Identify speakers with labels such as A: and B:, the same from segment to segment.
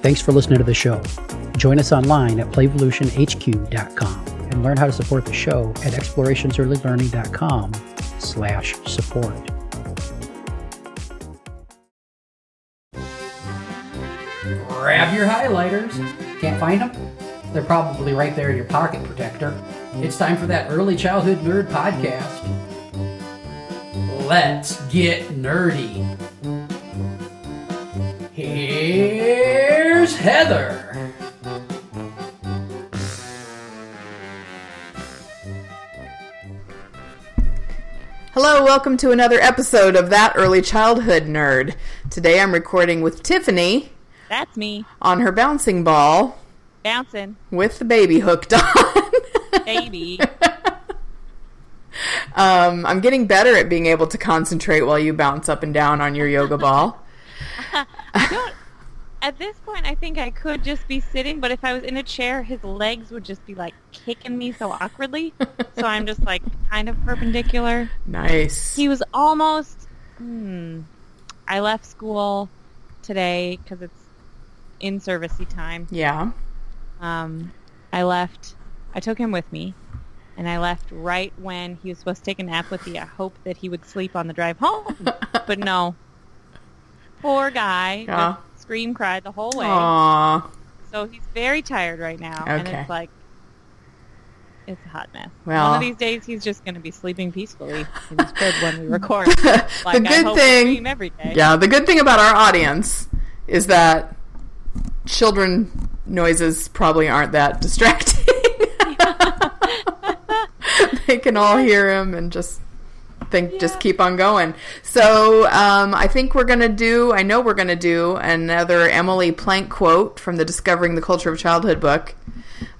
A: Thanks for listening to the show. Join us online at playvolutionhq.com and learn how to support the show at explorationsearlylearning.com slash support. Grab your highlighters. Can't find them? They're probably right there in your pocket protector. It's time for that Early Childhood Nerd podcast. Let's get nerdy. Heather.
B: Hello, welcome to another episode of That Early Childhood Nerd. Today I'm recording with Tiffany
C: That's me.
B: on her bouncing ball
C: Bouncing.
B: with the baby hooked on.
C: Baby.
B: um, I'm getting better at being able to concentrate while you bounce up and down on your yoga ball.
C: Don't, at this point, I think I could just be sitting, but if I was in a chair, his legs would just be like kicking me so awkwardly. so I'm just like kind of perpendicular.
B: Nice.
C: He was almost. Hmm. I left school today because it's in servicey time.
B: Yeah.
C: Um, I left. I took him with me, and I left right when he was supposed to take a nap with me. I hope that he would sleep on the drive home. but no. Poor guy.
B: Yeah.
C: Scream cried the whole way.
B: Aww.
C: So he's very tired right now, and it's like it's a hot mess.
B: Well-
C: One of these days, he's just going to be sleeping peacefully in his crib when we record. Like
B: the
C: I
B: good thing,
C: every day.
B: yeah, the good thing about our audience is that children noises probably aren't that distracting. they can all hear him and just think just keep on going. So um, I think we're gonna do. I know we're gonna do another Emily Plank quote from the Discovering the Culture of Childhood book.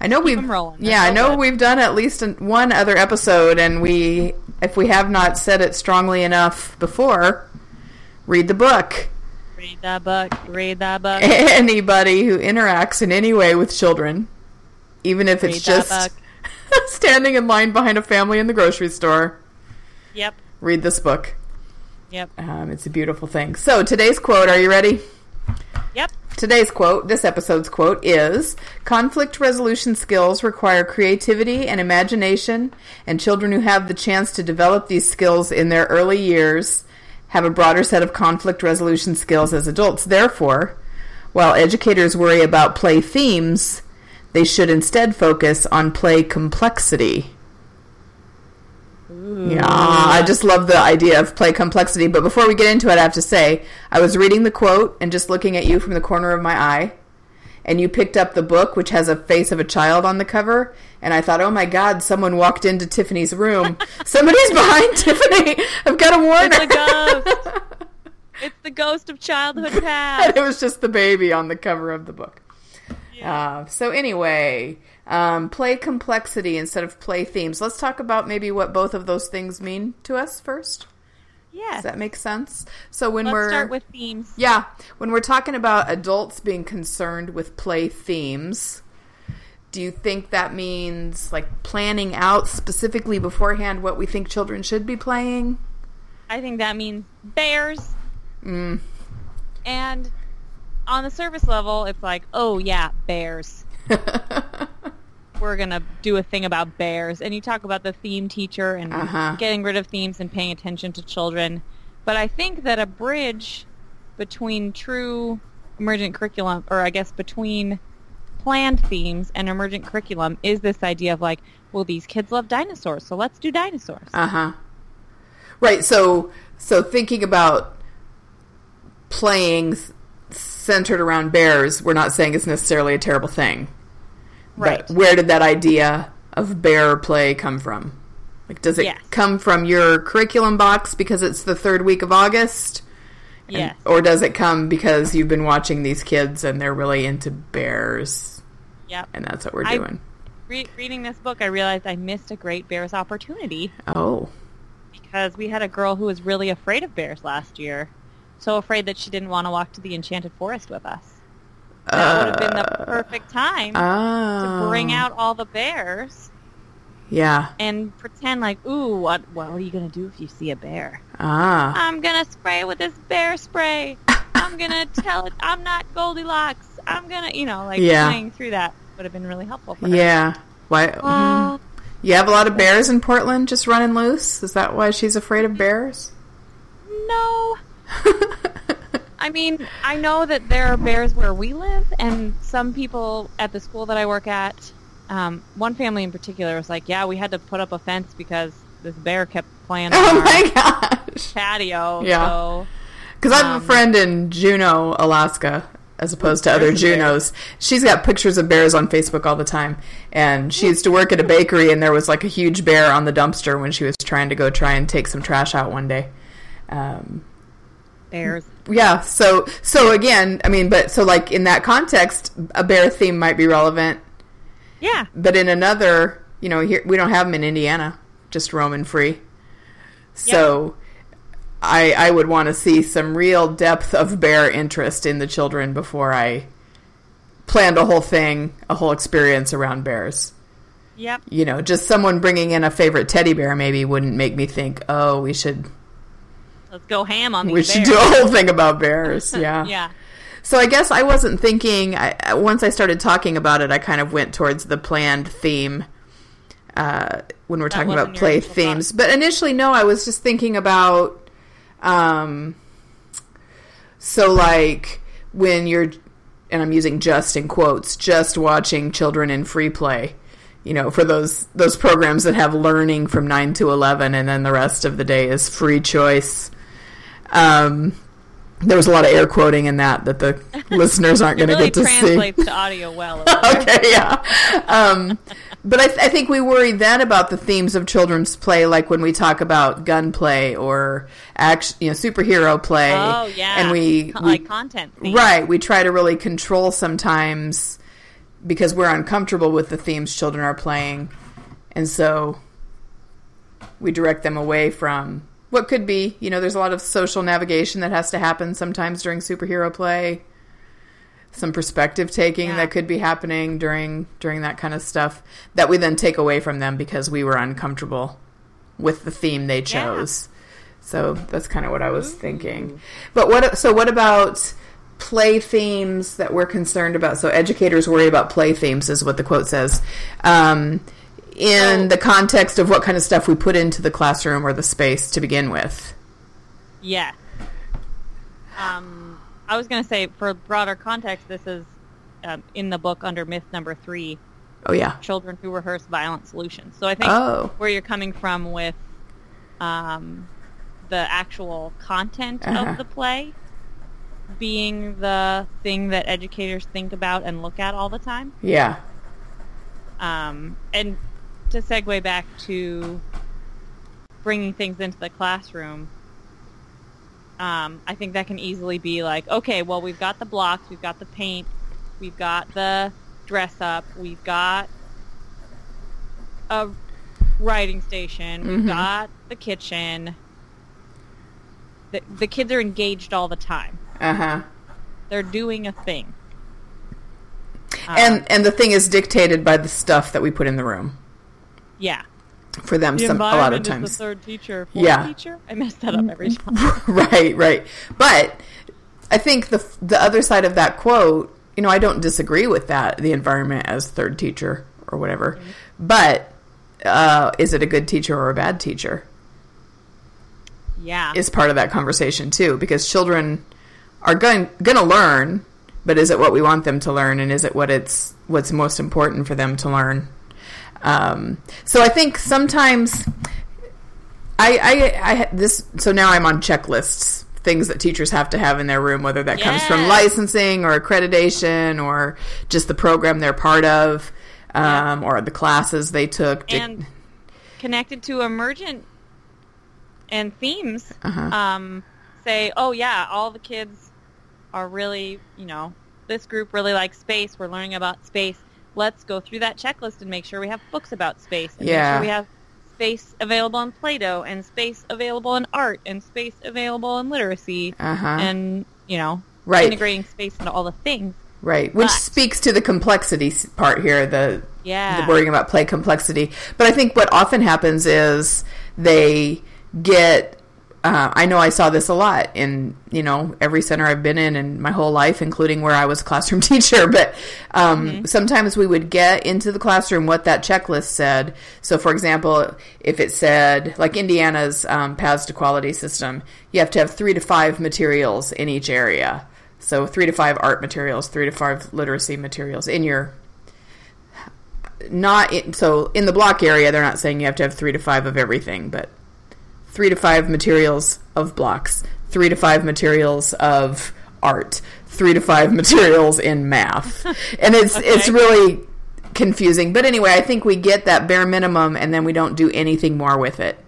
B: I know we've
C: 'em rolling.
B: Yeah, I know
C: good.
B: we've done at least one other episode, and we if we have not said it strongly enough before, read the book.
C: Read that book. Read that book.
B: Anybody who interacts in any way with children, even if it's
C: Read that
B: just standing in line behind a family in the grocery store,
C: Yep.
B: Read this book.
C: Yep.
B: Um, it's a beautiful thing. So today's quote. Are you ready?
C: Yep.
B: Today's quote, this episode's quote, is Conflict resolution skills require creativity and imagination, and children who have the chance to develop these skills in their early years have a broader set of conflict resolution skills as adults. Therefore, while educators worry about play themes, they should instead focus on play complexity. Yeah, I just love the idea of play complexity. But before we get into it, I have to say, I was reading the quote and just looking at you from the corner of my eye, and you picked up the book, which has a face of a child on the cover, and I thought, oh my God, someone walked into Tiffany's room. Somebody's behind Tiffany. I've got to warn
C: It's
B: her.
C: a ghost. it's the ghost of childhood
B: and
C: past.
B: it was just the baby on the cover of the book. Uh, so anyway, um, play complexity instead of play themes. Let's talk about maybe what both of those things mean to us first.
C: Yeah.
B: Does that make sense? So when
C: Let's
B: we're
C: start with themes.
B: yeah, when we're talking about adults being concerned with play themes, do you think that means like planning out specifically beforehand what we think children should be playing?
C: I think that means bears.
B: Mm.
C: And on the surface level, it's like, oh yeah, bears. We're gonna do a thing about bears, and you talk about the theme teacher and
B: Uh-huh.
C: getting rid of themes and paying attention to children. But I think that a bridge between true emergent curriculum, or I guess between planned themes and emergent curriculum, is this idea of like, well, these kids love dinosaurs, so let's do dinosaurs.
B: Uh huh. Right. So so thinking about playing centered around bears, we're not saying it's necessarily a terrible thing.
C: Right.
B: But where did that idea of bear play come from? Like, does it
C: Yes.
B: come from your curriculum box because it's the third week of August? And-
C: Yes.
B: or does it come because you've been watching these kids and they're really into bears
C: Yep.
B: and that's what we're
C: I-
B: doing?
C: Re- reading this book, I realized I missed a great bears opportunity
B: Oh.
C: because we had a girl who was really afraid of bears last year, so afraid that she didn't want to walk to the enchanted forest with us. That would have been the perfect time
B: Oh.
C: to bring out all the bears
B: Yeah.
C: and pretend like, ooh, what, what are you going to do if you see a bear?
B: Ah.
C: I'm going to spray with this bear spray. I'm going to tell it I'm not Goldilocks. I'm gonna, you know, like
B: Yeah.
C: playing through that would have been really helpful for her.
B: Yeah. Why? mhm.
C: Uh,
B: You have a lot of bears in Portland just running loose? Is that why she's afraid of bears?
C: no. I mean, I know that there are bears where we live, and some people at the school that I work at, um, one family in particular was like, "Yeah, we had to put up a fence because this bear kept playing on
B: oh
C: our
B: my gosh.
C: patio."
B: Yeah.
C: So,
B: Because I have a
C: Um,
B: friend in Juneau, Alaska, as opposed to other
C: bear.
B: Junos. She's got pictures of bears on Facebook all the time. And she used to work at a bakery, and there was like a huge bear on the dumpster when she was trying to go try and take some trash out one day. Um,
C: bears.
B: Yeah, so so again, I mean, but so like in that context, a bear theme might be relevant.
C: Yeah.
B: But in another, you know, here we don't have them in Indiana, just roaming free. So I I would want to see some real depth of bear interest in the children before I planned a whole thing, a whole experience around bears.
C: Yep.
B: You know, just someone bringing in a favorite teddy bear maybe wouldn't make me think, "Oh, we should
C: Let's go ham on these
B: we should
C: bears.
B: do a whole thing about bears." Yeah.
C: yeah.
B: So I guess I wasn't thinking. I, once I started talking about it, I kind of went towards the planned theme uh, when we're talking about play themes.
C: thought.
B: But initially, no, I was just thinking about. Um, so like when you're, and I'm using just in quotes, just watching children in free play. You know, for those those programs that have learning from nine to eleven, and then the rest of the day is free choice. Um, there was a lot of air quoting in that that the listeners aren't going to
C: really
B: get to see.
C: translates to audio well.
B: okay, yeah. Um, but I, th- I think we worry then about the themes of children's play, like when we talk about gunplay or action, you know, superhero play.
C: Oh yeah.
B: and we, we
C: like content. themes.
B: right, we try to really control sometimes because we're uncomfortable with the themes children are playing, and so we direct them away from what could be. You know, there's a lot of social navigation that has to happen sometimes during superhero play. Some perspective taking
C: Yeah.
B: that could be happening during during that kind of stuff that we then take away from them because we were uncomfortable with the theme they chose. So that's kind of what I was thinking. But what? So what about play themes that we're concerned about? So educators worry about play themes, is what the quote says. Um, in the context of what kind of stuff we put into the classroom or the space to begin with.
C: Yeah. Um, I was going to say, for broader context, this is um, in the book under myth number three.
B: Oh yeah.
C: children who rehearse violent solutions. So I think
B: Oh.
C: where you're coming from with um, the actual content
B: Uh-huh.
C: of the play being the thing that educators think about and look at all the time.
B: Yeah.
C: Um, and to segue back to bringing things into the classroom, um, I think that can easily be like, okay, well, we've got the blocks, we've got the paint, we've got the dress up, we've got a writing station, we've
B: Mhm.
C: got the kitchen. The, the kids are engaged all the time.
B: Uh huh.
C: They're doing a thing. Um,
B: And and the thing is dictated by the stuff that we put in the room
C: yeah,
B: for them.
C: the
B: Some a lot of times.
C: the third teacher. Fourth
B: Yeah.
C: teacher. I mess that up every time.
B: right, right. But I think the the other side of that quote, you know, I don't disagree with that. The environment as third teacher or whatever, but uh, is it a good teacher or a bad teacher?
C: Yeah,
B: Is part of that conversation too, because children are going going to learn, but is it what we want them to learn, and is it what it's what's most important for them to learn? Um, so I think sometimes I, I, I this so now I'm on checklists things that teachers have to have in their room whether that comes from licensing or accreditation or just the program they're part of um, or the classes they took to-
C: and connected to emergent and themes.
B: Uh-huh.
C: Um, say, oh yeah, all the kids are really, you know, this group really likes space. We're learning about space. Let's go through that checklist and make sure we have books about space. And
B: Yeah.
C: Make sure we have space available in Play-Doh and space available in art and space available in literacy
B: Uh-huh.
C: and you know
B: Right.
C: integrating space into all the things.
B: Right, which
C: But-
B: speaks to the complexity part here, the,
C: Yeah.
B: the worrying about play complexity. But I think what often happens is they get uh, I know I saw this a lot in you know every center I've been in in my whole life, including where I was a classroom teacher. But um, sometimes we would get into the classroom what that checklist said. So, for example, if it said like Indiana's um, paths to quality system, you have to have three to five materials in each area. So, three to five art materials, three to five literacy materials in your not in, so in the block area. They're not saying you have to have three to five of everything, but three to five materials of blocks, three to five materials of art, three to five materials in math, and it's it's really confusing. But anyway, I think we get that bare minimum, and then we don't do anything more with it,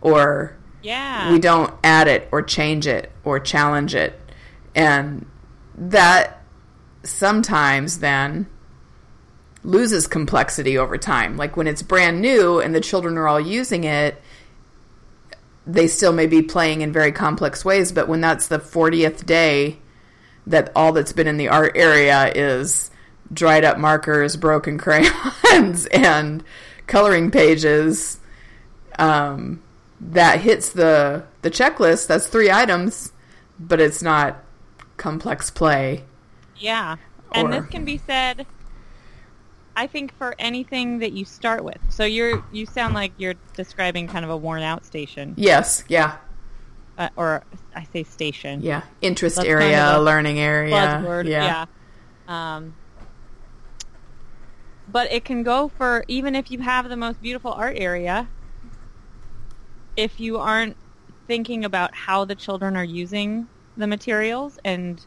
B: or
C: Yeah.
B: we don't add it or change it or challenge it, and that sometimes then loses complexity over time. Like when it's brand new and the children are all using it, they still may be playing in very complex ways, but when that's the 40th day that all that's been in the art area is dried up markers, broken crayons, and coloring pages, um, that hits the the checklist. That's three items, but it's not complex play.
C: Yeah. And
B: Or-
C: this can be said I think for anything that you start with. So you're you sound like you're describing kind of a worn out station
B: Yes, yeah,
C: uh, or I say station.
B: yeah. Interest
C: That's
B: area,
C: kind of
B: learning area.
C: Buzzword.
B: yeah.
C: Yeah. Um but it can go for even if you have the most beautiful art area if you aren't thinking about how the children are using the materials and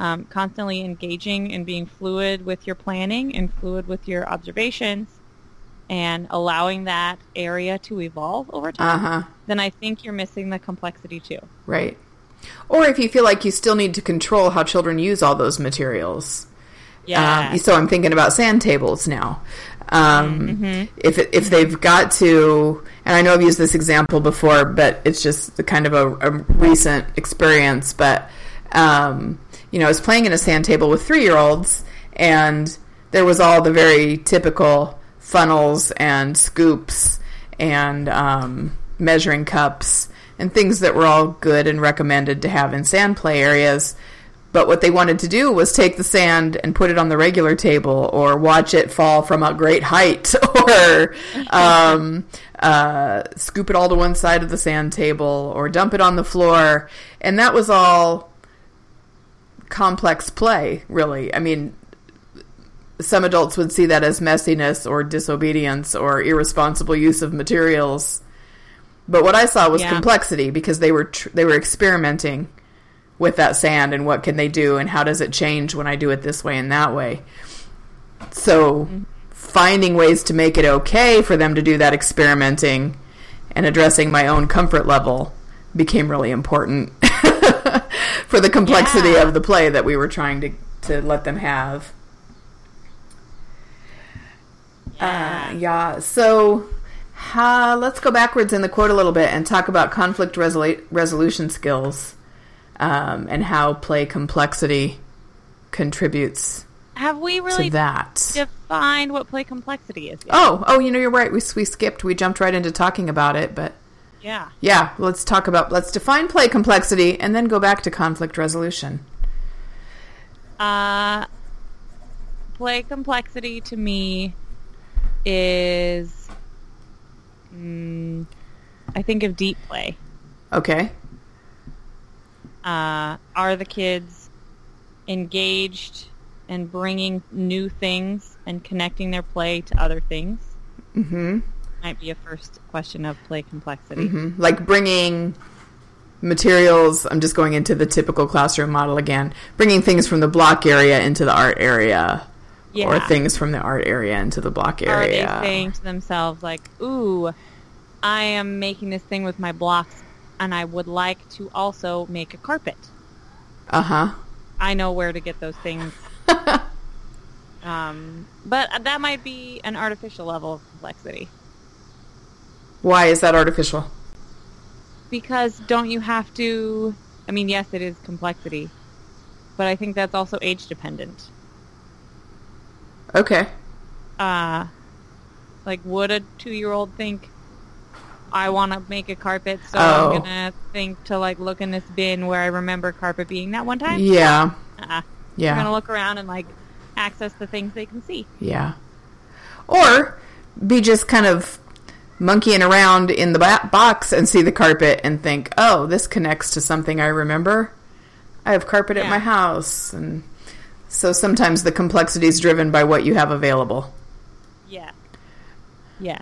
C: um, constantly engaging and being fluid with your planning and fluid with your observations and allowing that area to evolve over time,
B: Uh huh.
C: then I think you're missing the complexity too.
B: Right. Or if you feel like you still need to control how children use all those materials.
C: Yeah.
B: Um, so I'm thinking about sand tables now. Um,
C: Mm-hmm.
B: If it, if they've got to, and I know I've used this example before, but it's just the kind of a, a recent experience. But um, you know, I was playing in a sand table with three year olds, and there was all the very typical funnels and scoops and um, measuring cups and things that were all good and recommended to have in sand play areas. But what they wanted to do was take the sand and put it on the regular table, or watch it fall from a great height, or um, uh, scoop it all to one side of the sand table, or dump it on the floor. And that was all complex play, really. I mean, some adults would see that as messiness or disobedience or irresponsible use of materials. But what I saw was
C: Yeah.
B: complexity because they were tr- they were experimenting with that sand and what can they do and how does it change when I do it this way and that way. So mm-hmm. finding ways to make it okay for them to do that experimenting and addressing my own comfort level became really important for the complexity
C: Yeah.
B: of the play that we were trying to to let them have. Uh, yeah. So, uh, let's go backwards in the quote a little bit and talk about conflict resolu- resolution skills um, and how play complexity contributes
C: Have we really
B: that.
C: defined what play complexity is yet?
B: Oh, oh, you know, you're right. We we skipped. We jumped right into talking about it, but
C: Yeah.
B: yeah, let's talk about let's define play complexity and then go back to conflict resolution.
C: Uh, play complexity to me is, mm, I think of deep play.
B: Okay.
C: Uh, are the kids engaged and bringing new things and connecting their play to other things?
B: Mm-hmm.
C: Might be a first question of play complexity.
B: hmm Like bringing materials. I'm just going into the typical classroom model again. Bringing things from the block area into the art area, or things from the art area into the block
C: Are they
B: area.
C: saying to themselves like, "Ooh, I am making this thing with my blocks, and I would like to also make a carpet.
B: Uh huh.
C: I know where to get those things." um, but that might be an artificial level of complexity
B: Why is that artificial?
C: because don't you have to? I mean, yes, it is complexity, but I think that's also age dependent.
B: Okay.
C: Uh, like, would a two-year-old think I want to make a carpet, so
B: Oh.
C: I'm gonna think to like look in this bin where I remember carpet being that one time.
B: Yeah.
C: Uh-uh. They're gonna look around and like access the things they can see.
B: Yeah. Or be just kind of monkeying around in the box and see the carpet and think, oh, this connects to something I remember. I have carpet at my house. And so sometimes the complexity is driven by what you have available.
C: Yeah. Yeah.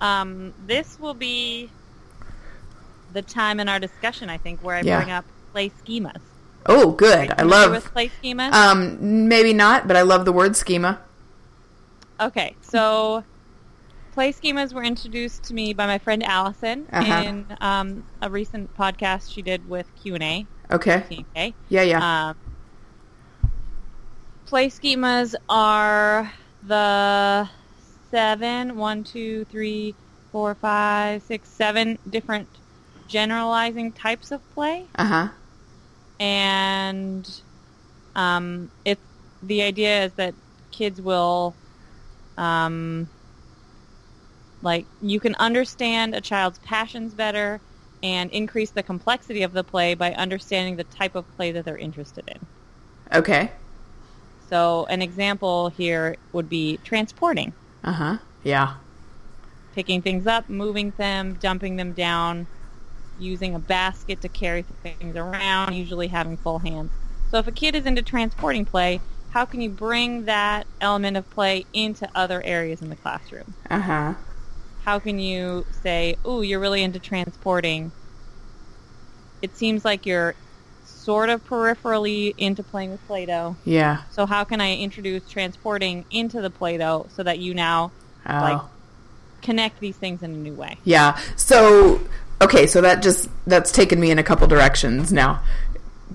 C: Um, this will be the time in our discussion, I think, where I
B: Yeah.
C: bring up play schemas.
B: Oh, good. I love.
C: with play schemas.
B: Um, maybe not, but I love the word schema.
C: Okay, so play schemas were introduced to me by my friend Allison
B: Uh-huh.
C: in um, a recent podcast she did with Q and A.
B: Okay.
C: TNK.
B: Yeah, yeah.
C: Um, play schemas are the seven, one, two, three, four, five, six, seven different generalizing types of play,
B: Uh huh.
C: and um, it's the idea is that kids will, um, like you can understand a child's passions better and increase the complexity of the play by understanding the type of play that they're interested in.
B: Okay.
C: So an example here would be transporting,
B: Uh huh. Yeah.
C: picking things up, moving them, dumping them down, using a basket to carry things around, usually having full hands. So if a kid is into transporting play, how can you bring that element of play into other areas in the classroom?
B: Uh huh.
C: How can you say, "Ooh, you're really into transporting"? It seems like you're sort of peripherally into playing with Play-Doh.
B: Yeah.
C: So how can I introduce transporting into the Play-Doh so that you now
B: Oh.
C: like connect these things in a new way?
B: Yeah. So okay, so that just that's taken me in a couple directions now.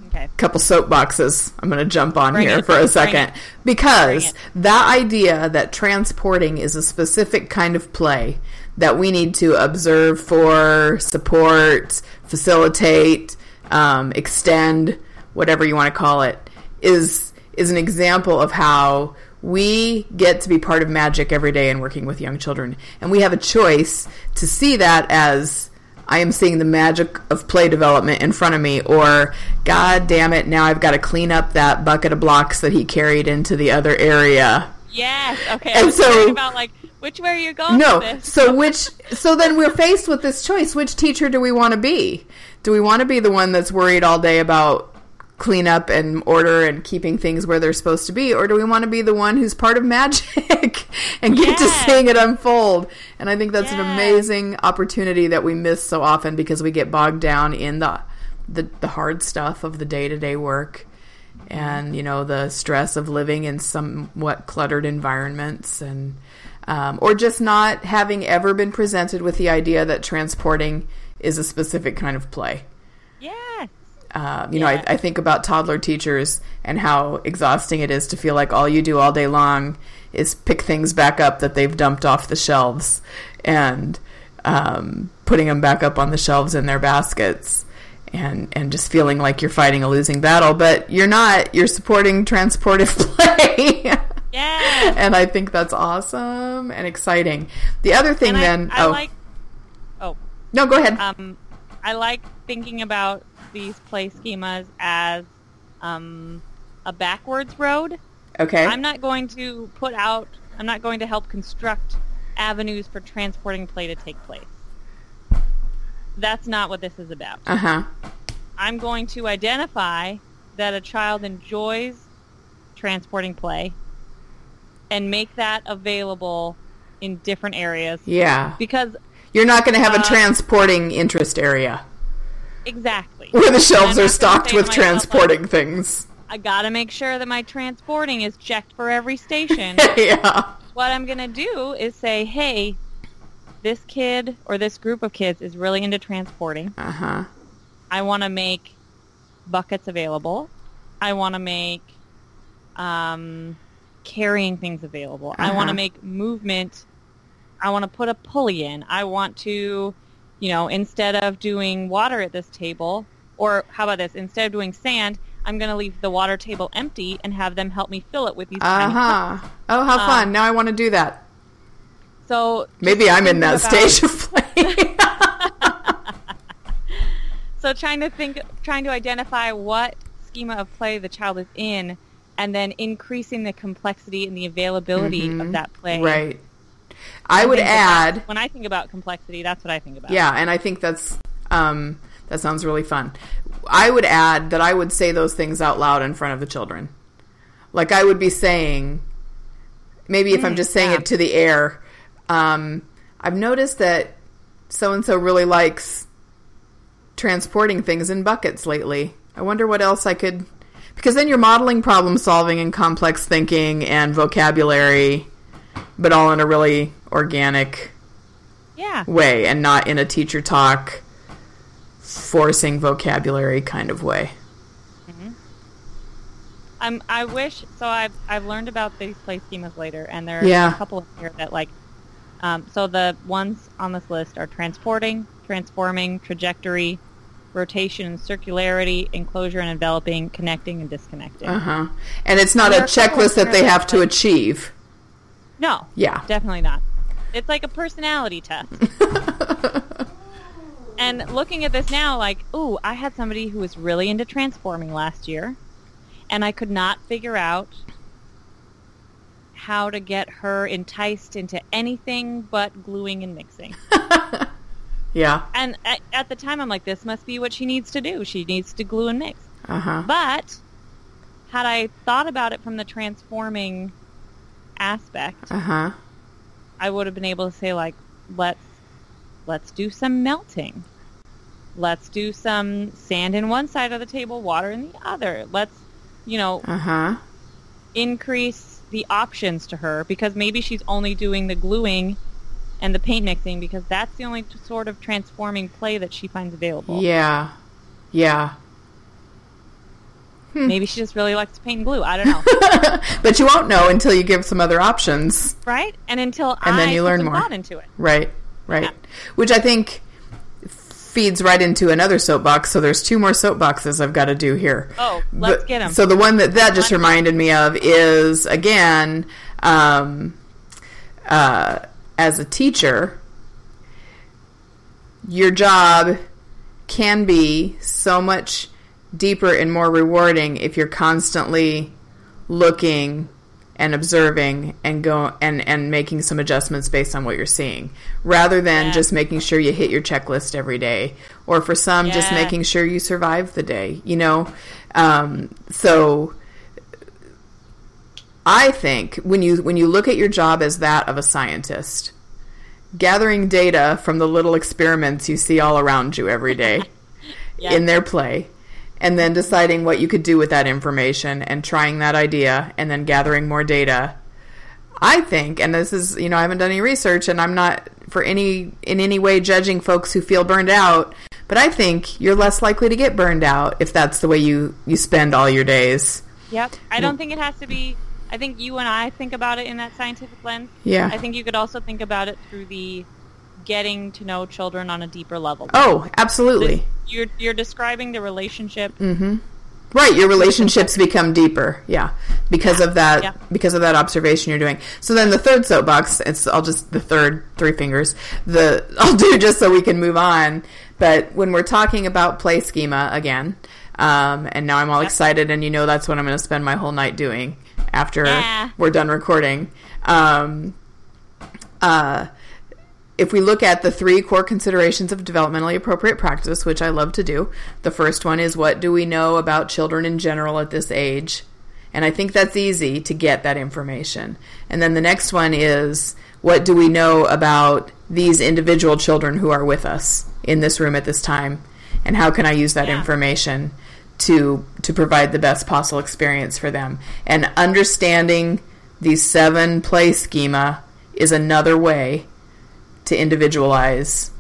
C: Okay.
B: Couple soapboxes. I'm going to jump on
C: Bring
B: here
C: it,
B: for a second because that idea that transporting is a specific kind of play that we need to observe for, support, facilitate, um, extend, whatever you want to call it, is is an example of how we get to be part of magic every day in working with young children, and we have a choice to see that as I am seeing the magic of play development in front of me, or God damn it, now I've got to clean up that bucket of blocks that he carried into the other area.
C: Yes. Okay.
B: And so-
C: about like which way are you going
B: No, so which so then we're faced with this choice: which teacher do we want to be? Do we want to be the one that's worried all day about cleanup and order and keeping things where they're supposed to be, or do we want to be the one who's part of magic and get to seeing it unfold? And I think that's an amazing opportunity that we miss so often because we get bogged down in the the, the hard stuff of the day to day work and you know the stress of living in somewhat cluttered environments and um, or just not having ever been presented with the idea that transporting is a specific kind of play
C: Yeah.
B: uh, you know, I, I think about toddler teachers and how exhausting it is to feel like all you do all day long is pick things back up that they've dumped off the shelves and um, putting them back up on the shelves in their baskets and and just feeling like you're fighting a losing battle, but you're not. You're supporting transportive play.
C: Yes.
B: and I think that's awesome and exciting. The other thing
C: I,
B: then,
C: I
B: oh
C: like. Oh.
B: no, go ahead.
C: Um, I like thinking about these play schemas as um, a backwards road.
B: okay,
C: I'm not going to put out. I'm not going to help construct avenues for transporting play to take place. That's not what this is about.
B: uh huh,
C: I'm going to identify that a child enjoys transporting play and make that available in different areas
B: yeah.
C: because
B: You're not going to have a
C: Uh,
B: transporting interest area
C: exactly
B: where the shelves are stocked with
C: myself,
B: transporting things.
C: I got to make sure that my transporting is checked for every station.
B: yeah.
C: what I'm going to do is say, "Hey, this kid or this group of kids is really into transporting.
B: Uh huh.
C: I want to make buckets available. I want to make um, carrying things available. I want
B: Uh-huh.
C: to make movement. I want to put a pulley in. I want to, you know, instead of doing water at this table, or how about this? Instead of doing sand, I'm going to leave the water table empty and have them help me fill it with these.
B: Uh huh. Oh, how fun! Now I want to do that.
C: So
B: Maybe I'm in that
C: about-
B: stage of play.
C: so trying to think, trying to identify what schema of play the child is in, and then increasing the complexity and the availability of that play.
B: Mm-hmm. Right. I would
C: think that
B: add
C: when I think about complexity, that's what I think about.
B: Yeah, and I think that's um, that sounds really fun. I would add that I would say those things out loud in front of the children. Like I would be saying, maybe if I'm just saying
C: yeah.
B: it to the air, um, I've noticed that so and so really likes transporting things in buckets lately. I wonder what else I could. Because then you're modeling problem solving and complex thinking and vocabulary, but all in a really organic
C: Yeah.
B: way and not in a teacher talk forcing vocabulary kind of way.
C: Um, I wish so. I've I've learned about these play schemas later, and there are
B: Yeah.
C: a couple of here that like. Um, so the ones on this list are transporting, transforming, trajectory, rotation and circularity, enclosure and enveloping, connecting and disconnecting.
B: Uh-huh. And it's not a
C: There a
B: checklist that they have to achieve.
C: No,
B: Yeah.
C: definitely not. It's like a personality test. and looking at this now, like, ooh, I had somebody who was really into transforming last year, and I could not figure out how to get her enticed into anything but gluing and mixing.
B: Yeah.
C: And at, at the time, I'm like, this must be what she needs to do. She needs to glue and mix.
B: Uh-huh.
C: But had I thought about it from the transforming aspect,
B: Uh-huh.
C: I would have been able to say like, let's let's do some melting. Let's do some sand in one side of the table, water in the other. Let's, you know,
B: Uh-huh.
C: increase the options to her because maybe she's only doing the gluing and the paint mixing because that's the only sort of transforming play that she finds available.
B: Yeah. Yeah.
C: Maybe she just really likes to paint glue. I don't know.
B: but you won't know until you give some other options.
C: right? And until
B: And
C: I
B: then you learn more.
C: thought into it.
B: Right. Right.
C: Yeah.
B: Which I think feeds right into another soapbox. So there's two more soapboxes I've got to do here.
C: Oh, let's
B: But-
C: get 'em.
B: So the one that that just reminded me of is again, um, uh, as a teacher, your job can be so much deeper and more rewarding if you're constantly looking and observing and go and and making some adjustments based on what you're seeing rather than
C: Yeah.
B: just making sure you hit your checklist every day or for some just making sure you survive the day you know um, so i think when you when you look at your job as that of a scientist gathering data from the little experiments you see all around you every day
C: Yeah.
B: in their play and then deciding what you could do with that information and trying that idea and then gathering more data i think and this is you know i haven't done any research and i'm not for any in any way judging folks who feel burned out but i think you're less likely to get burned out if that's the way you you spend all your days
C: Yep. I don't think it has to be. I think you and I think about it in that scientific lens.
B: Yeah.
C: I think you could also think about it through the getting to know children on a deeper level.
B: oh absolutely
C: You're you're describing the relationship. Mm-hmm.
B: Right, your relationships become deeper. Yeah, because of that.
C: Yeah.
B: Because of that observation you're doing. So then the third soapbox. It's I'll just the third three fingers. The I'll do just so we can move on. But when we're talking about play schema again, um, and now I'm all excited, and you know that's what I'm going to spend my whole night doing after
C: Yeah.
B: we're done recording. Um, uh, if we look at the three core considerations of developmentally appropriate practice, which I love to do, the first one is what do we know about children in general at this age? And I think that's easy to get that information. And then the next one is what do we know about these individual children who are with us in this room at this time? And how can I use that
C: Yeah.
B: information to to provide the best possible experience for them? And understanding the seven play schema is another way to individualize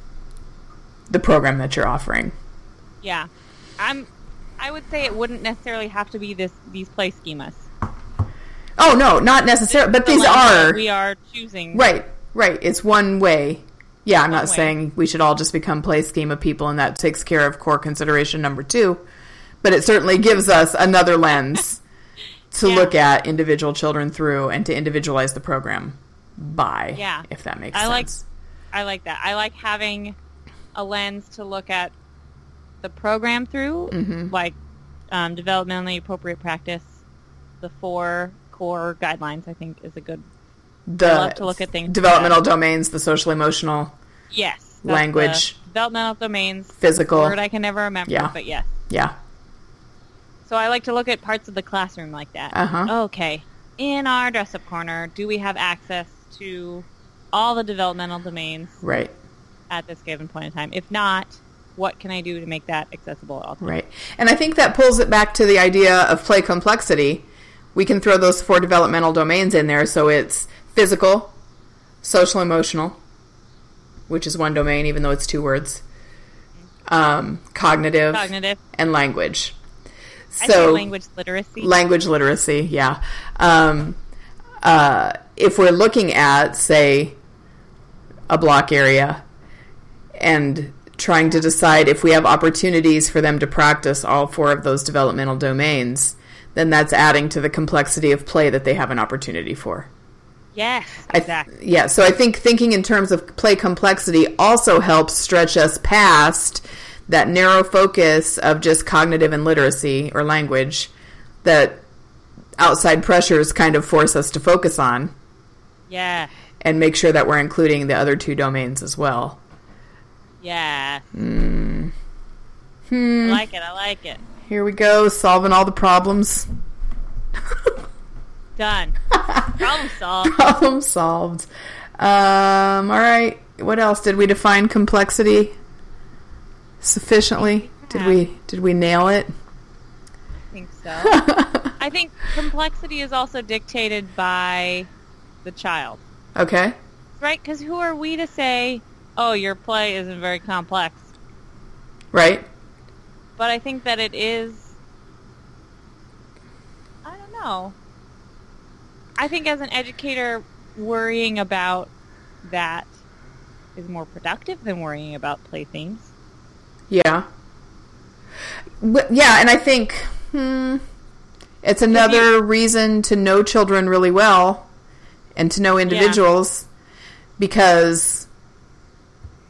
B: the program that you're offering.
C: Yeah. I'm. I would say it wouldn't necessarily have to be this these play schemas.
B: Oh no, not necessarily, but
C: The
B: these are
C: we are choosing.
B: right, right. It's one way. Yeah, I'm not
C: way.
B: saying we should all just become play schema people, and that takes care of core consideration number two. But it certainly gives us another lens to
C: Yeah.
B: look at individual children through and to individualize the program by.
C: Yeah.
B: if that makes
C: I like-
B: sense.
C: I like that. I like having a lens to look at the program through,
B: Mm-hmm.
C: like um, developmentally appropriate practice, the four core guidelines, I think is a good.
B: The
C: I love to look at things like
B: developmental domains, the social emotional,
C: Yes.
B: Language.
C: developmental domains.
B: physical.
C: Word I can never remember,
B: Yeah.
C: but yes.
B: Yeah.
C: So I like to look at parts of the classroom like that.
B: Uh-huh.
C: Okay. In our dress up corner, do we have access to all the developmental domains
B: Right.
C: at this given point in time? If not, what can I do to make that accessible at all times?
B: Right. And I think that pulls it back to the idea of play complexity. We can throw those four developmental domains in there so it's physical, social emotional, which is one domain even though it's two words. Um, cognitive,
C: Cognitive.
B: and language. So
C: language literacy.
B: language literacy, yeah. Um, uh, if we're looking at, say, a block area and trying to decide if we have opportunities for them to practice all four of those developmental domains, then that's adding to the complexity of play that they have an opportunity for. th-
C: exactly.
B: yeah, so I think thinking in terms of play complexity also helps stretch us past that narrow focus of just cognitive and literacy or language that outside pressures kind of force us to focus on
C: yeah.
B: and make sure that we're including the other two domains as well.
C: Yeah.
B: Hmm.
C: I like it. I like it.
B: Here we go, solving all the problems.
C: Done. Problem solved.
B: Problem solved. Um, all right. What else? Did we define complexity sufficiently? Did we did we nail it?
C: I think so. I think complexity is also dictated by the child,
B: Okay.
C: right? Because who are we to say, "Oh, your play isn't very complex"?
B: Right?
C: But I think that it is. I don't know. I think as an educator, worrying about that is more productive than worrying about play themes.
B: Yeah. But, yeah, and I think hmm, it's another reason to know children really well and to know individuals because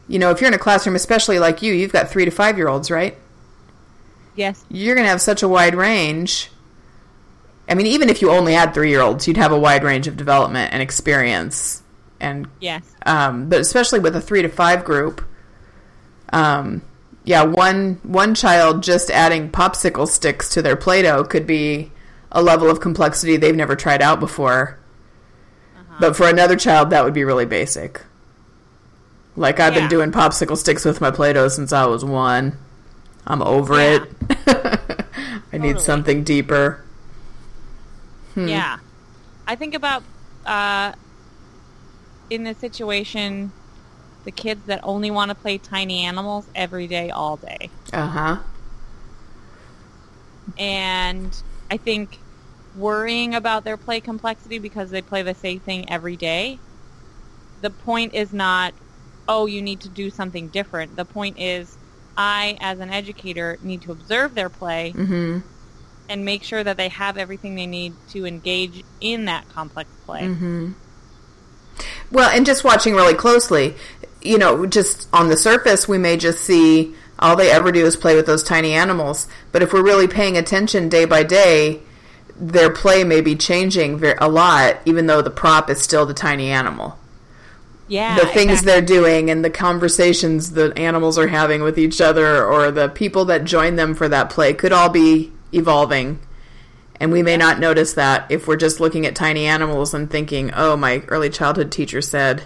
B: you know, if you're in a classroom especially like you, you've got 3 to 5 year olds, right?
C: Yes.
B: you're going to have such a wide range. I mean, even if you only had three year olds, you'd have a wide range of development and experience. And,
C: Yes.
B: um, but especially with a three to five group, um, yeah, one one child just adding popsicle sticks to their Play-Doh could be a level of complexity they've never tried out before. But for another child, that would be really basic. Like I've been doing popsicle sticks with my Play-Doh since I was one. I'm over
C: Yeah.
B: it. I need something deeper. Hmm.
C: Yeah. I think about uh, in this situation, the kids that only want to play tiny animals every day, all day.
B: Uh huh.
C: And I think worrying about their play complexity because they play the same thing every day, the point is not, oh, you need to do something different. The point is, I, as an educator, need to observe their play
B: Mm-hmm.
C: and make sure that they have everything they need to engage in that complex play.
B: Mm-hmm. Well, and just watching really closely, you know, just on the surface, we may just see all they ever do is play with those tiny animals. But if we're really paying attention day by day, their play may be changing a lot, even though the prop is still the tiny animal.
C: Yeah,
B: the things
C: exactly.
B: they're doing and the conversations the animals are having with each other or the people that join them for that play could all be evolving. And we may not notice that if we're just looking at tiny animals and thinking, oh, my early childhood teacher said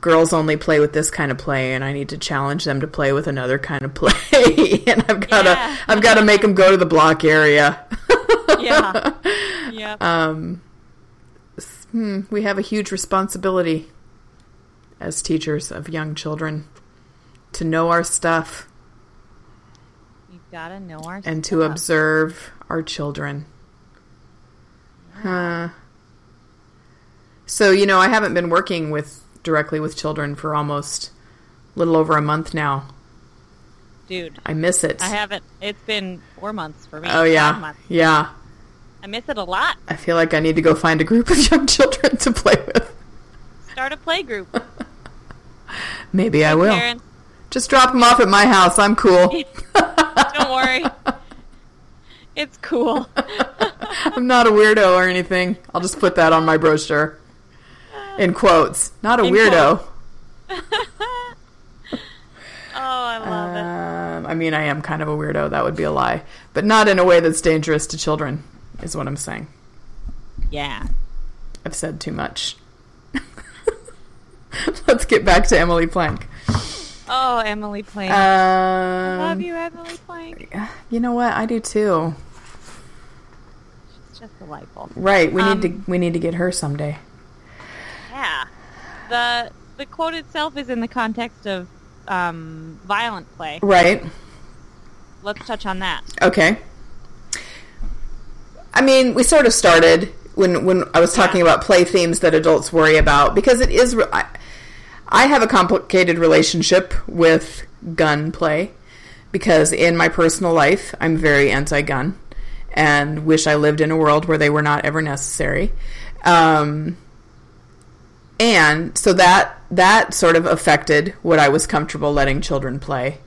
B: girls only play with this kind of play and I need to challenge them to play with another kind of play. and I've got to
C: Yeah.
B: I've got to make them go to the block area.
C: Yeah. Yep.
B: Um, hmm, we have a huge responsibility as teachers of young children to know our stuff
C: You've got to know our
B: and to observe our children. Huh. So, you know, I haven't been working with directly with children for almost a little over a month now.
C: Dude,
B: I miss it.
C: I haven't. It's been four months for me.
B: Oh yeah. Yeah.
C: I miss it a lot.
B: I feel like I need to go find a group of young children to play with.
C: Start a play group.
B: Maybe I will.
C: Parents,
B: Just drop them off at my house. I'm cool.
C: Don't worry. It's cool.
B: I'm not a weirdo or anything. I'll just put that on my brochure. In quotes. Not a
C: In
B: weirdo.
C: oh, I love it.
B: Um, I mean, I am kind of a weirdo. That would be a lie. But not in a way that's dangerous to children, is what I'm saying.
C: Yeah.
B: I've said too much. Let's get back to Emily Plank.
C: Oh, Emily Plank.
B: Um,
C: I love you, Emily Plank.
B: You know what? I do too.
C: It's just delightful.
B: Right. We
C: Um,
B: need to we need to get her someday.
C: Yeah. The the quote itself is in the context of um, violent play.
B: Right.
C: Let's touch on that.
B: Okay. I mean, we sort of started when when I was talking about play themes that adults worry about because it is. I, I have a complicated relationship with gun play because in my personal life I'm very anti-gun and wish I lived in a world where they were not ever necessary. Um, and so that that sort of affected what I was comfortable letting children play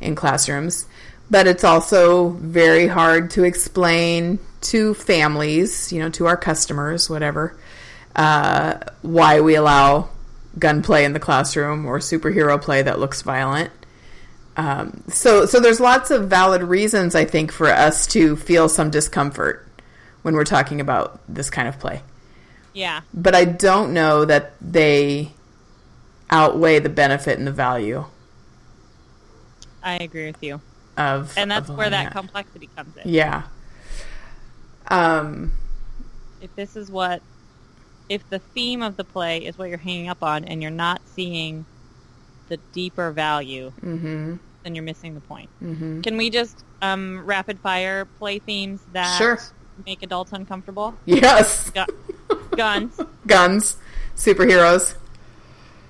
B: in classrooms. But it's also very hard to explain to families, you know, to our customers, whatever, uh, why we allow gunplay in the classroom or superhero play that looks violent. Um, so, so there's lots of valid reasons, I think, for us to feel some discomfort when we're talking about this kind of play.
C: Yeah.
B: But I don't know that they outweigh the benefit and the value
C: I agree with you.
B: of
C: And that's
B: of
C: where
B: allowing
C: that complexity comes in.
B: Yeah. Um.
C: If this is what if the theme of the play is what you're hanging up on and you're not seeing the deeper value,
B: mhm.
C: then you're missing the point.
B: Mhm.
C: Can we just um, rapid fire play themes that
B: Sure.
C: make adults uncomfortable?
B: Yes.
C: Guns,
B: Guns. Superheroes.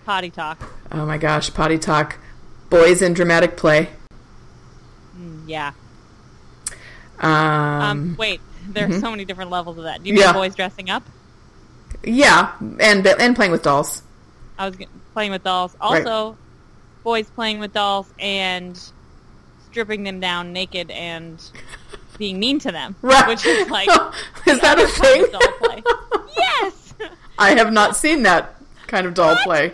C: potty talk.
B: Oh my gosh. Potty talk. Boys in dramatic play.
C: Mm, yeah.
B: Um.
C: Um, wait, there are so many different levels of that. Do you
B: Yeah.
C: mean boys dressing up?
B: yeah. And and playing with dolls.
C: I was playing with dolls. Also, boys playing with dolls and stripping them down naked and being mean to them.
B: Right.
C: Which is like
B: is that a thing?
C: doll play. yes.
B: I have not seen that kind of doll play.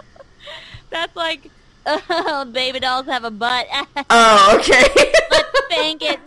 C: That's like, oh, baby dolls have a butt.
B: Oh, okay.
C: Let's spank it.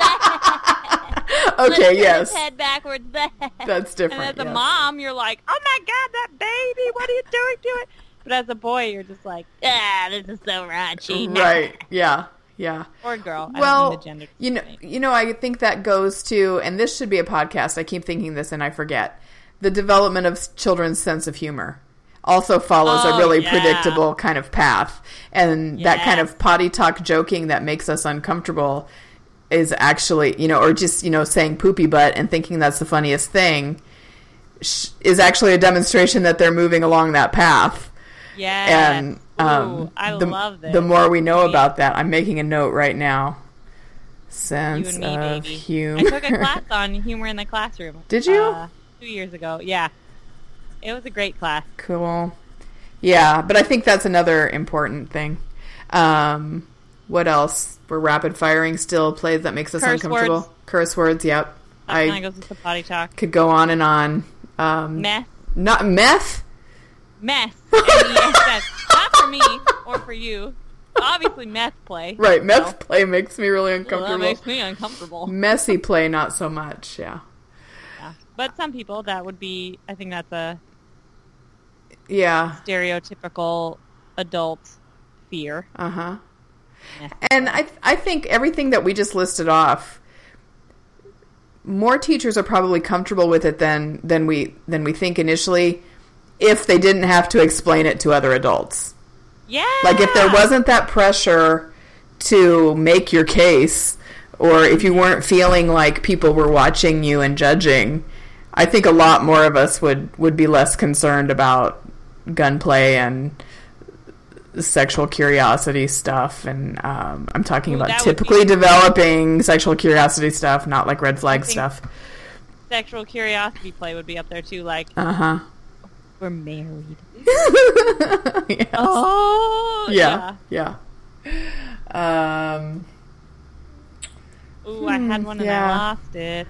B: Okay. Yes.
C: head backwards.
B: That's
C: And
B: different.
C: as a mom, you're like, oh my god, that baby, what are you doing to it? But as a boy, you're just like, ah, this is so raunchy.
B: Right. Yeah. Yeah.
C: Or girl.
B: Well,
C: mean the gender.
B: you know, you know, I think that goes to, and this should be a podcast. I keep thinking this and I forget. The development of children's sense of humor also follows
C: Oh,
B: a really
C: yeah.
B: predictable kind of path, and that kind of potty talk joking that makes us uncomfortable is actually, you know, or just you know saying poopy butt and thinking that's the funniest thing sh- is actually a demonstration that they're moving along that path.
C: Yes.
B: And um,
C: Ooh, I
B: the,
C: love this.
B: the more we know about that, I'm making a note right now.
C: you
B: Sense
C: and me,
B: of
C: baby.
B: humor.
C: I took a class on humor in the classroom.
B: Did you?
C: Uh, two years ago. Yeah. It was a great class.
B: cool. Yeah, but I think that's another important thing. Um, what else? We're rapid firing still plays that makes us
C: Curse
B: uncomfortable.
C: words.
B: Curse words. Yep.
C: That
B: I
C: goes with the potty talk.
B: could go on and on. Um,
C: Meth.
B: Not meth.
C: Mess. M-E-S-S. Not for me or for you. Obviously, meth play.
B: Right. Meth
C: So,
B: play makes me really
C: well, that
B: uncomfortable.
C: makes me uncomfortable.
B: Messy play, not so much. Yeah.
C: Yeah. But some people, that would be, I think that's a
B: Yeah.
C: stereotypical adult fear.
B: Uh huh. And I I think everything that we just listed off, more teachers are probably comfortable with it than than we than we think initially, if they didn't have to explain it to other adults.
C: Yeah.
B: Like if there wasn't that pressure to make your case, or if you weren't feeling like people were watching you and judging, I think a lot more of us would would be less concerned about gunplay and sexual curiosity stuff and um, i'm talking
C: Ooh,
B: about typically developing sexual curiosity stuff not like red flag stuff
C: Sexual curiosity play would be up there too. Like,
B: uh-huh
C: We're married.
B: Yes.
C: Oh,
B: yeah, yeah. Um,
C: Ooh, I had one and I lost it.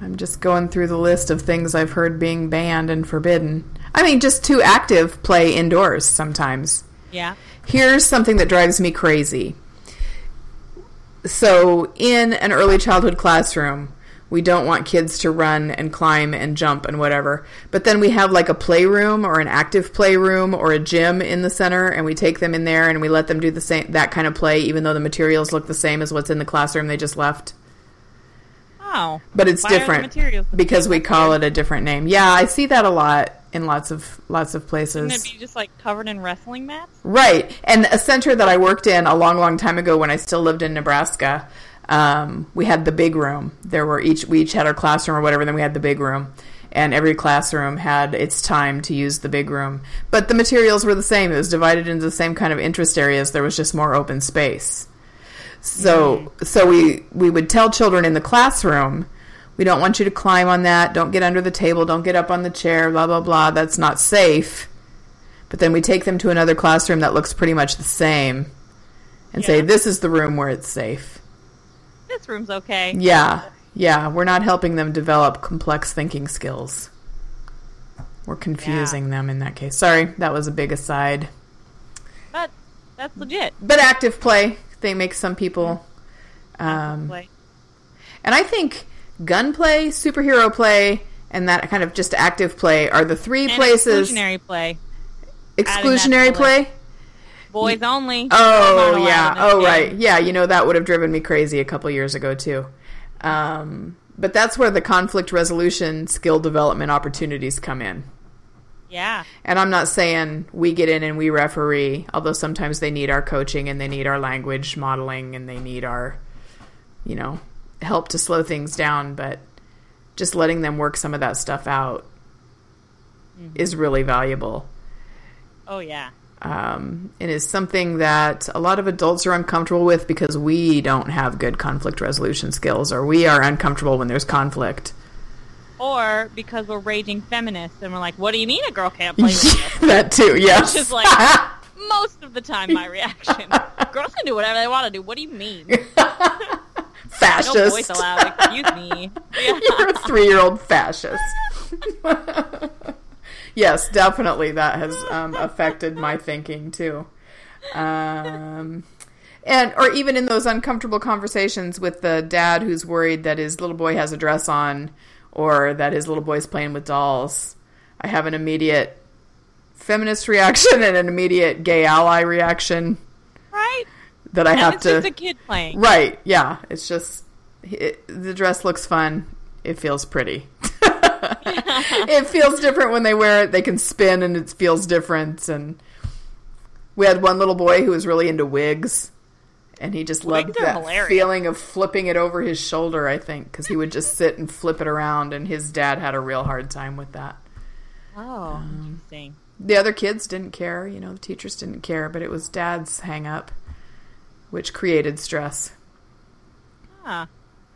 B: I'm just going through the list of things I've heard being banned and forbidden. I mean, just too active play indoors sometimes.
C: Yeah.
B: Here's something that drives me crazy. So, in an early childhood classroom, we don't want kids to run and climb and jump and whatever. But then we have like a playroom or an active playroom or a gym in the center, and we take them in there and we let them do the same that kind of play, even though the materials look the same as what's in the classroom they just left.
C: Oh.
B: But it's different because we call it a different name. Yeah, I see that a lot in lots of lots of places.
C: Wouldn't it be just like covered in wrestling mats?
B: Right. And a center that I worked in a long, long time ago when I still lived in Nebraska, um, we had the big room. There were each we each had our classroom or whatever, then we had the big room. And every classroom had its time to use the big room. But the materials were the same. It was divided into the same kind of interest areas. There was just more open space. So so we we would tell children in the classroom, we don't want you to climb on that, don't get under the table, don't get up on the chair, blah blah blah. That's not safe. But then we take them to another classroom that looks pretty much the same and say this is the room where it's safe.
C: This room's okay.
B: Yeah. Yeah, we're not helping them develop complex thinking skills. We're confusing them in that case. Sorry, that was a big aside.
C: But that's legit.
B: But active play, they make some people um,
C: Like,
B: And I think gunplay, superhero play, and that kind of just active play are the three
C: and
B: places.
C: exclusionary play.
B: Exclusionary play?
C: Boys only.
B: Oh, yeah. Oh,
C: game.
B: right. Yeah, you know, that would have driven me crazy a couple years ago, too. Um, but that's where the conflict resolution skill development opportunities come in.
C: Yeah.
B: And I'm not saying we get in and we referee, although sometimes they need our coaching and they need our language modeling and they need our, you know, help to slow things down. But just letting them work some of that stuff out is really valuable.
C: Oh yeah.
B: Um, and is something that a lot of adults are uncomfortable with because we don't have good conflict resolution skills or we are uncomfortable when there's conflict.
C: Or because we're raging feminists and we're like, what do you mean a girl can't play with
B: that too, yes.
C: Which is like most of the time my reaction. Girls can do whatever they want to do. What do you mean?
B: fascist.
C: No voice allowed. Excuse me. Yeah.
B: You're a three year old fascist. Yes, definitely that has um, affected my thinking too. Um, and or even in those uncomfortable conversations with the dad who's worried that his little boy has a dress on or that his little boy's playing with dolls, I have an immediate feminist reaction and an immediate gay ally reaction
C: Right?
B: that I
C: And
B: have
C: it's
B: to.
C: just a kid playing.
B: Right. Yeah. It's just it, the dress looks fun. It feels pretty. it feels different when they wear it. They can spin and it feels different. And we had one little boy who was really into wigs. And he just loved
C: are
B: that
C: hilarious.
B: feeling of flipping it over his shoulder, I think, because he would just sit and flip it around. And his dad had a real hard time with that.
C: Oh, interesting.
B: Um, the other kids didn't care, you know, the teachers didn't care, but it was dad's hang up, which created stress.
C: Huh.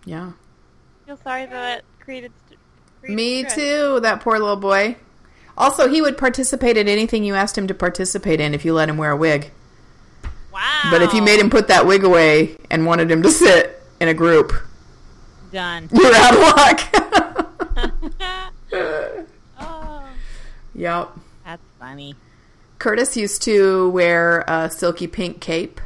B: Yeah.
C: Feel sorry that created.
B: Me too, that poor little boy. Also, he would participate in anything you asked him to participate in if you let him wear a wig.
C: Wow.
B: But if you made him put that wig away and wanted him to sit in a group,
C: done.
B: you're out of luck.
C: oh,
B: yep.
C: that's funny.
B: Curtis used to wear a silky pink cape.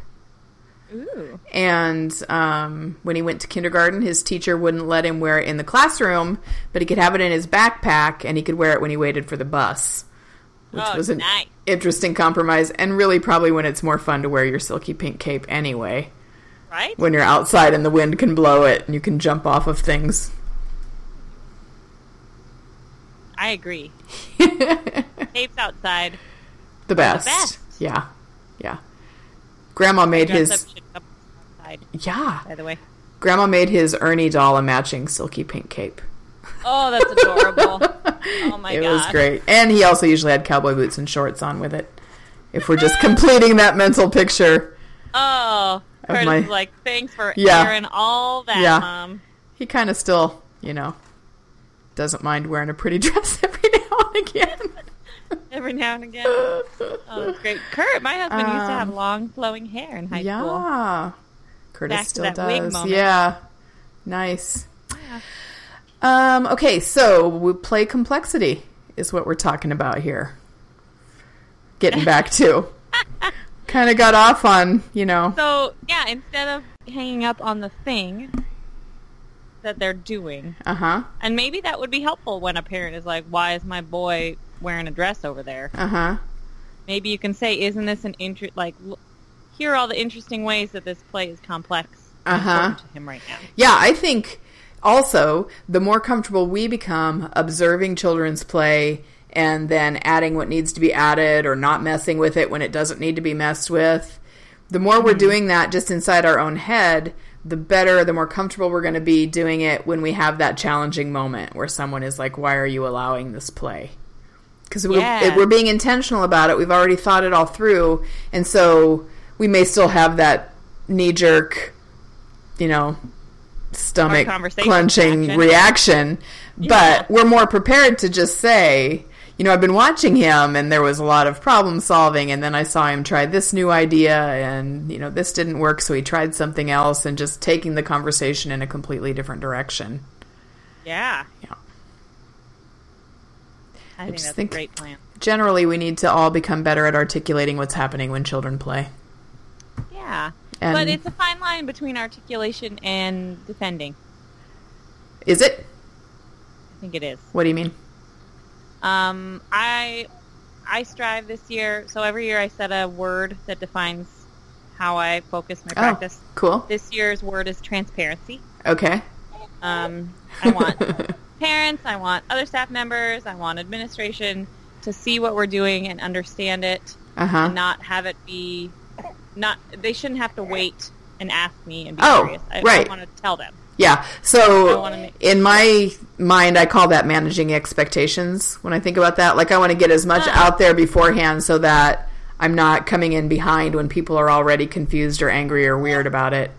C: Ooh.
B: And um, when he went to kindergarten, his teacher wouldn't let him wear it in the classroom, but he could have it in his backpack and he could wear it when he waited for the bus, which
C: Oh,
B: was an
C: nice.
B: interesting compromise. And really, probably when it's more fun to wear your silky pink cape anyway,
C: Right?
B: when you're outside and the wind can blow it and you can jump off of things.
C: I agree.
B: the
C: Tapes outside.
B: best.
C: The best.
B: Yeah. Grandma made his.
C: up shit up outside,
B: Yeah.
C: by the way.
B: Grandma made his Ernie doll a matching silky pink cape.
C: Oh, that's adorable. oh my
B: it
C: god.
B: was great. And he also usually had cowboy boots and shorts on with it. If we're just completing that mental picture,
C: Oh,
B: Of my-
C: like, thanks for
B: Yeah.
C: airing all that,
B: Yeah.
C: Mom.
B: he kind of still, you know, doesn't mind wearing a pretty dress every now and again.
C: every now and again. Oh, great. Kurt, my husband used to have
B: Um,
C: long flowing hair in high school.
B: yeah. Curtis
C: Back
B: still
C: that
B: does. Yeah. Nice. Um, okay, so we play complexity is what we're talking about here. Getting back to. kind of got off on, you know.
C: So yeah, instead of hanging up on the thing that they're doing,
B: Uh huh.
C: and maybe that would be helpful when a parent is like, "Why is my boy wearing a dress over there?"
B: Uh huh.
C: Maybe you can say, "Isn't this an interest? Like, l- here are all the interesting ways that this play is complex
B: Uh-huh.
C: to him right now."
B: Yeah, I think also the more comfortable we become observing children's play and then adding what needs to be added or not messing with it when it doesn't need to be messed with, the more we're doing that just inside our own head, the better, the more comfortable we're going to be doing it when we have that challenging moment where someone is like, Why are you allowing this play? Because we're,
C: Yeah.
B: we're being intentional about it. We've already thought it all through. And so we may still have that knee jerk, you know, stomach clenching
C: reaction.
B: reaction.
C: Yeah.
B: But we're more prepared to just say, you know, I've been watching him and there was a lot of problem solving and then I saw him try this new idea and, you know, this didn't work so he tried something else and just taking the conversation in a completely different direction.
C: Yeah,
B: Yeah.
C: I think that's
B: think-
C: a great plan.
B: Generally, we need to all become better at articulating what's happening when children play.
C: Yeah,
B: And-
C: but it's a fine line between articulation and defending.
B: Is it?
C: I think it is.
B: What do you mean?
C: Um, I I strive this year. So every year I set a word that defines how I focus my practice.
B: Oh, cool.
C: This year's word is transparency.
B: Okay.
C: Um, I want parents, I want other staff members, I want administration to see what we're doing and understand it,
B: Uh huh.
C: and not have it be not. They shouldn't have to wait and ask me and be
B: Oh,
C: curious. I,
B: right.
C: I want to tell them.
B: Yeah. So
C: make-
B: in my mind, I call that managing expectations when I think about that. Like I want to get as much
C: Ah.
B: out there beforehand so that I'm not coming in behind when people are already confused or angry or weird about it.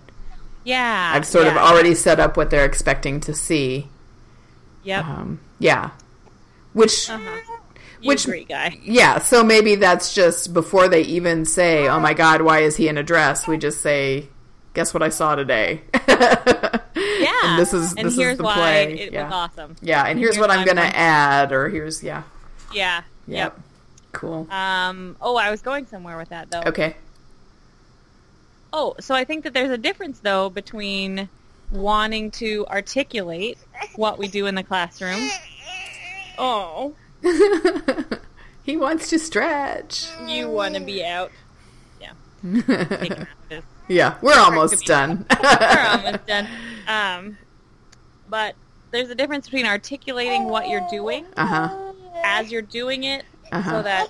C: Yeah,
B: I've sort of already set up what they're expecting to see.
C: Yep.
B: Um, yeah. Which,
C: uh-huh.
B: Which-
C: agree, guy.
B: yeah, so maybe that's just before they even say, oh my God, why is he in a dress? We just say, guess what I saw today?
C: Yeah.
B: And this is,
C: and
B: this
C: here's
B: is the
C: why
B: play.
C: it
B: yeah.
C: was awesome.
B: Yeah, and here's
C: here's
B: what I'm to add, or here's, yeah.
C: Yeah.
B: Yep. Cool.
C: Um. Oh, I was going somewhere with that though.
B: Okay.
C: Oh, so I think that there's a difference though between wanting to articulate what we do in the classroom. Oh,
B: he wants to stretch.
C: you want to be out. Yeah. Take him out of
B: yeah, we're almost done.
C: We're almost done. Um, but there's a difference between articulating what you're doing
B: uh huh.
C: as you're doing it,
B: Uh-huh.
C: so that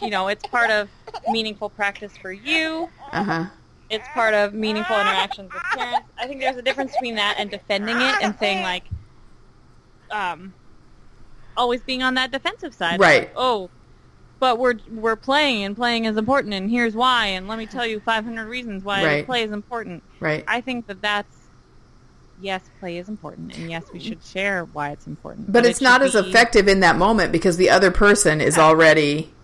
C: you know it's part of meaningful practice for you.
B: Uh huh.
C: It's part of meaningful interactions with parents. I think there's a difference between that and defending it and saying like, um, always being on that defensive side.
B: Right.
C: Like, oh, but we're we're playing and playing is important and here's why and let me tell you 500 reasons why
B: Right.
C: play is important.
B: Right.
C: I think that that's yes, play is important, and yes, we should share why it's important.
B: But
C: it
B: it's not as
C: be-
B: effective in that moment because the other person is already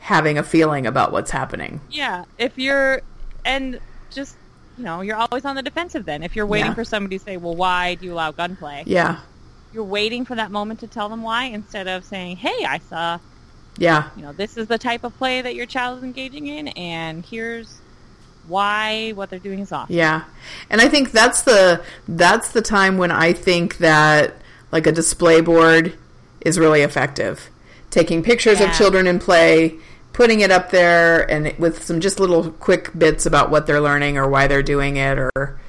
B: having a feeling about what's happening.
C: Yeah, if you're and just you know you're always on the defensive. Then if you're waiting
B: Yeah.
C: for somebody to say, "Well, why do you allow gunplay?"
B: Yeah.
C: You're waiting for that moment to tell them why instead of saying, "Hey, I saw
B: Yeah.
C: you know this is the type of play that your child is engaging in, and here's why what they're doing is off."
B: Yeah. And I think that's the that's the time when I think that like a display board is really effective. Taking pictures of children in play, putting it up there and with some just little quick bits about what they're learning or why they're doing it or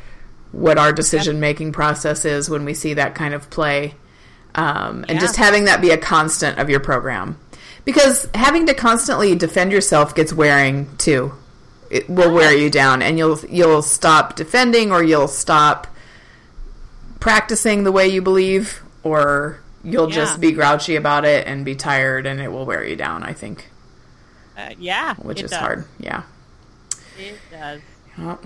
B: what our decision making process is when we see that kind of play. Um, and
C: Yeah.
B: just having that be a constant of your program. Because having to constantly defend yourself gets wearing too. It will wear you down and you'll you'll stop defending or you'll stop practicing the way you believe or you'll
C: Yeah.
B: just be grouchy about it and be tired and it will wear you down, I think,
C: Uh, yeah,
B: which is
C: does.
B: hard. Yeah.
C: It does.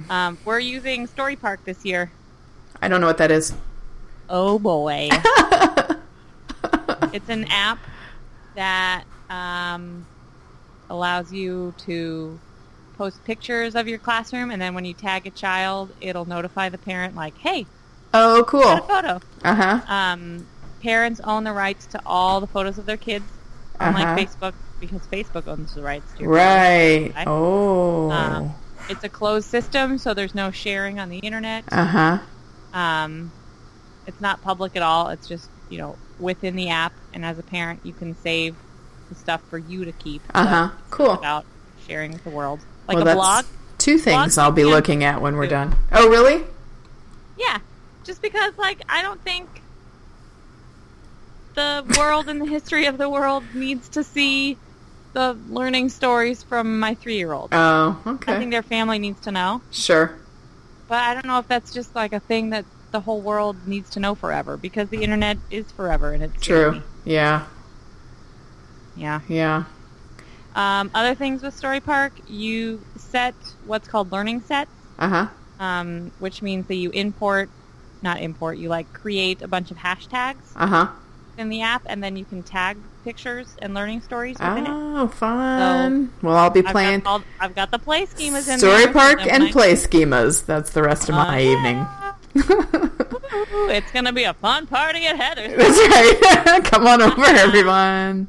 C: Um, we're using Storypark this year.
B: I don't know what that is.
C: Oh boy. it's an app that um, allows you to post pictures of your classroom, and then when you tag a child, it'll notify the parent like, "Hey,
B: Oh,
C: got a
B: cool.
C: photo."
B: Uh huh.
C: Um, parents own the rights to all the photos of their kids, unlike
B: Uh-huh.
C: Facebook, because Facebook owns the rights to your
B: Right. Oh.
C: Um, it's a closed system, so there's no sharing on the internet.
B: Uh huh.
C: Um, it's not public at all. It's just you know within the app, and as a parent, you can save the stuff for you to keep.
B: Uh huh. Cool.
C: Without sharing with the world, like
B: well,
C: a blog.
B: two things
C: Blog
B: I'll be looking at when we're
C: do.
B: done. Oh, really?
C: Yeah, just because like I don't think the world and the history of the world needs to see the learning stories from my three-year-old.
B: Oh, okay.
C: I think their family needs to know,
B: Sure.
C: but I don't know if that's just like a thing that the whole world needs to know forever because the internet is forever and it's
B: True. Yeah.
C: Yeah.
B: Yeah.
C: Um, other things with Storypark, you set what's called learning sets,
B: Uh huh.
C: um, which means that you import, not import, you like create a bunch of hashtags
B: Uh huh.
C: in the app, and then you can tag pictures and learning stories within it.
B: Oh, fun. well, I'll be
C: I've
B: playing
C: got, all, I've got the play schemas in
B: Story
C: there.
B: Park
C: so
B: and
C: I-
B: play schemas. That's the rest of my
C: Uh,
B: evening.
C: Ooh, it's gonna be a fun party at Heather's.
B: That's right. Come on over, everyone.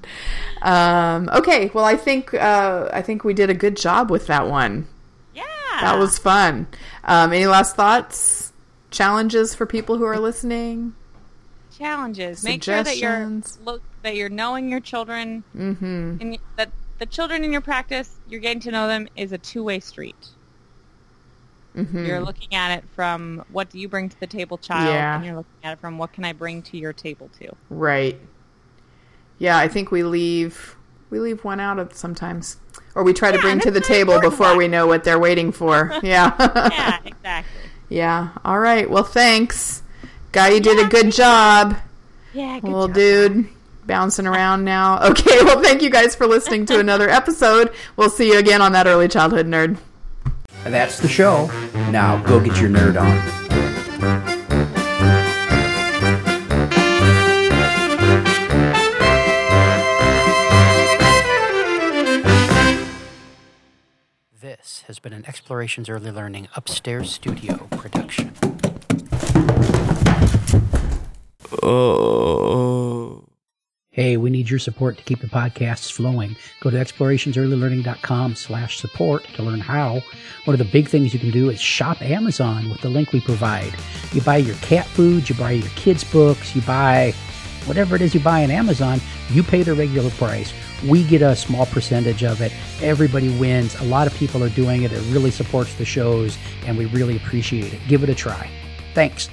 B: Um, okay. Well, I think uh, I think we did a good job with that one.
C: Yeah,
B: That was fun. Um, any last thoughts? Challenges for people who are listening?
C: Challenges. Make sure that you're look that you're knowing your children,
B: Mm-hmm.
C: and that the children in your practice, you're getting to know them is a two way street.
B: Mm-hmm.
C: You're looking at it from what do you bring to the table, child,
B: Yeah.
C: and you're looking at it from what can I bring to your table too.
B: Right. Yeah, I think we leave we leave one out of sometimes, or we try to bring to the table before
C: one.
B: we know what they're waiting for. Yeah.
C: Yeah, exactly.
B: yeah. All right. Well, thanks, guy. You did
C: Yeah,
B: a good job.
C: Yeah, good
B: Well,
C: job.
B: dude, bouncing around now. Okay. Well, thank you guys for listening to another episode. We'll see you again on that early childhood nerd.
A: That's the show. Now go get your nerd on. This has been an Explorations Early Learning Upstairs Studio production. Uh, hey, we need your support to keep the podcasts flowing. Go to explorationsearlylearning.com slash support to learn how. One of the big things you can do is shop Amazon with the link we provide. You buy your cat food, you buy your kids' books, you buy whatever it is you buy on Amazon, you pay the regular price. We get a small percentage of it. Everybody wins. A lot of people are doing it. It really supports the shows, and we really appreciate it. Give it a try. Thanks.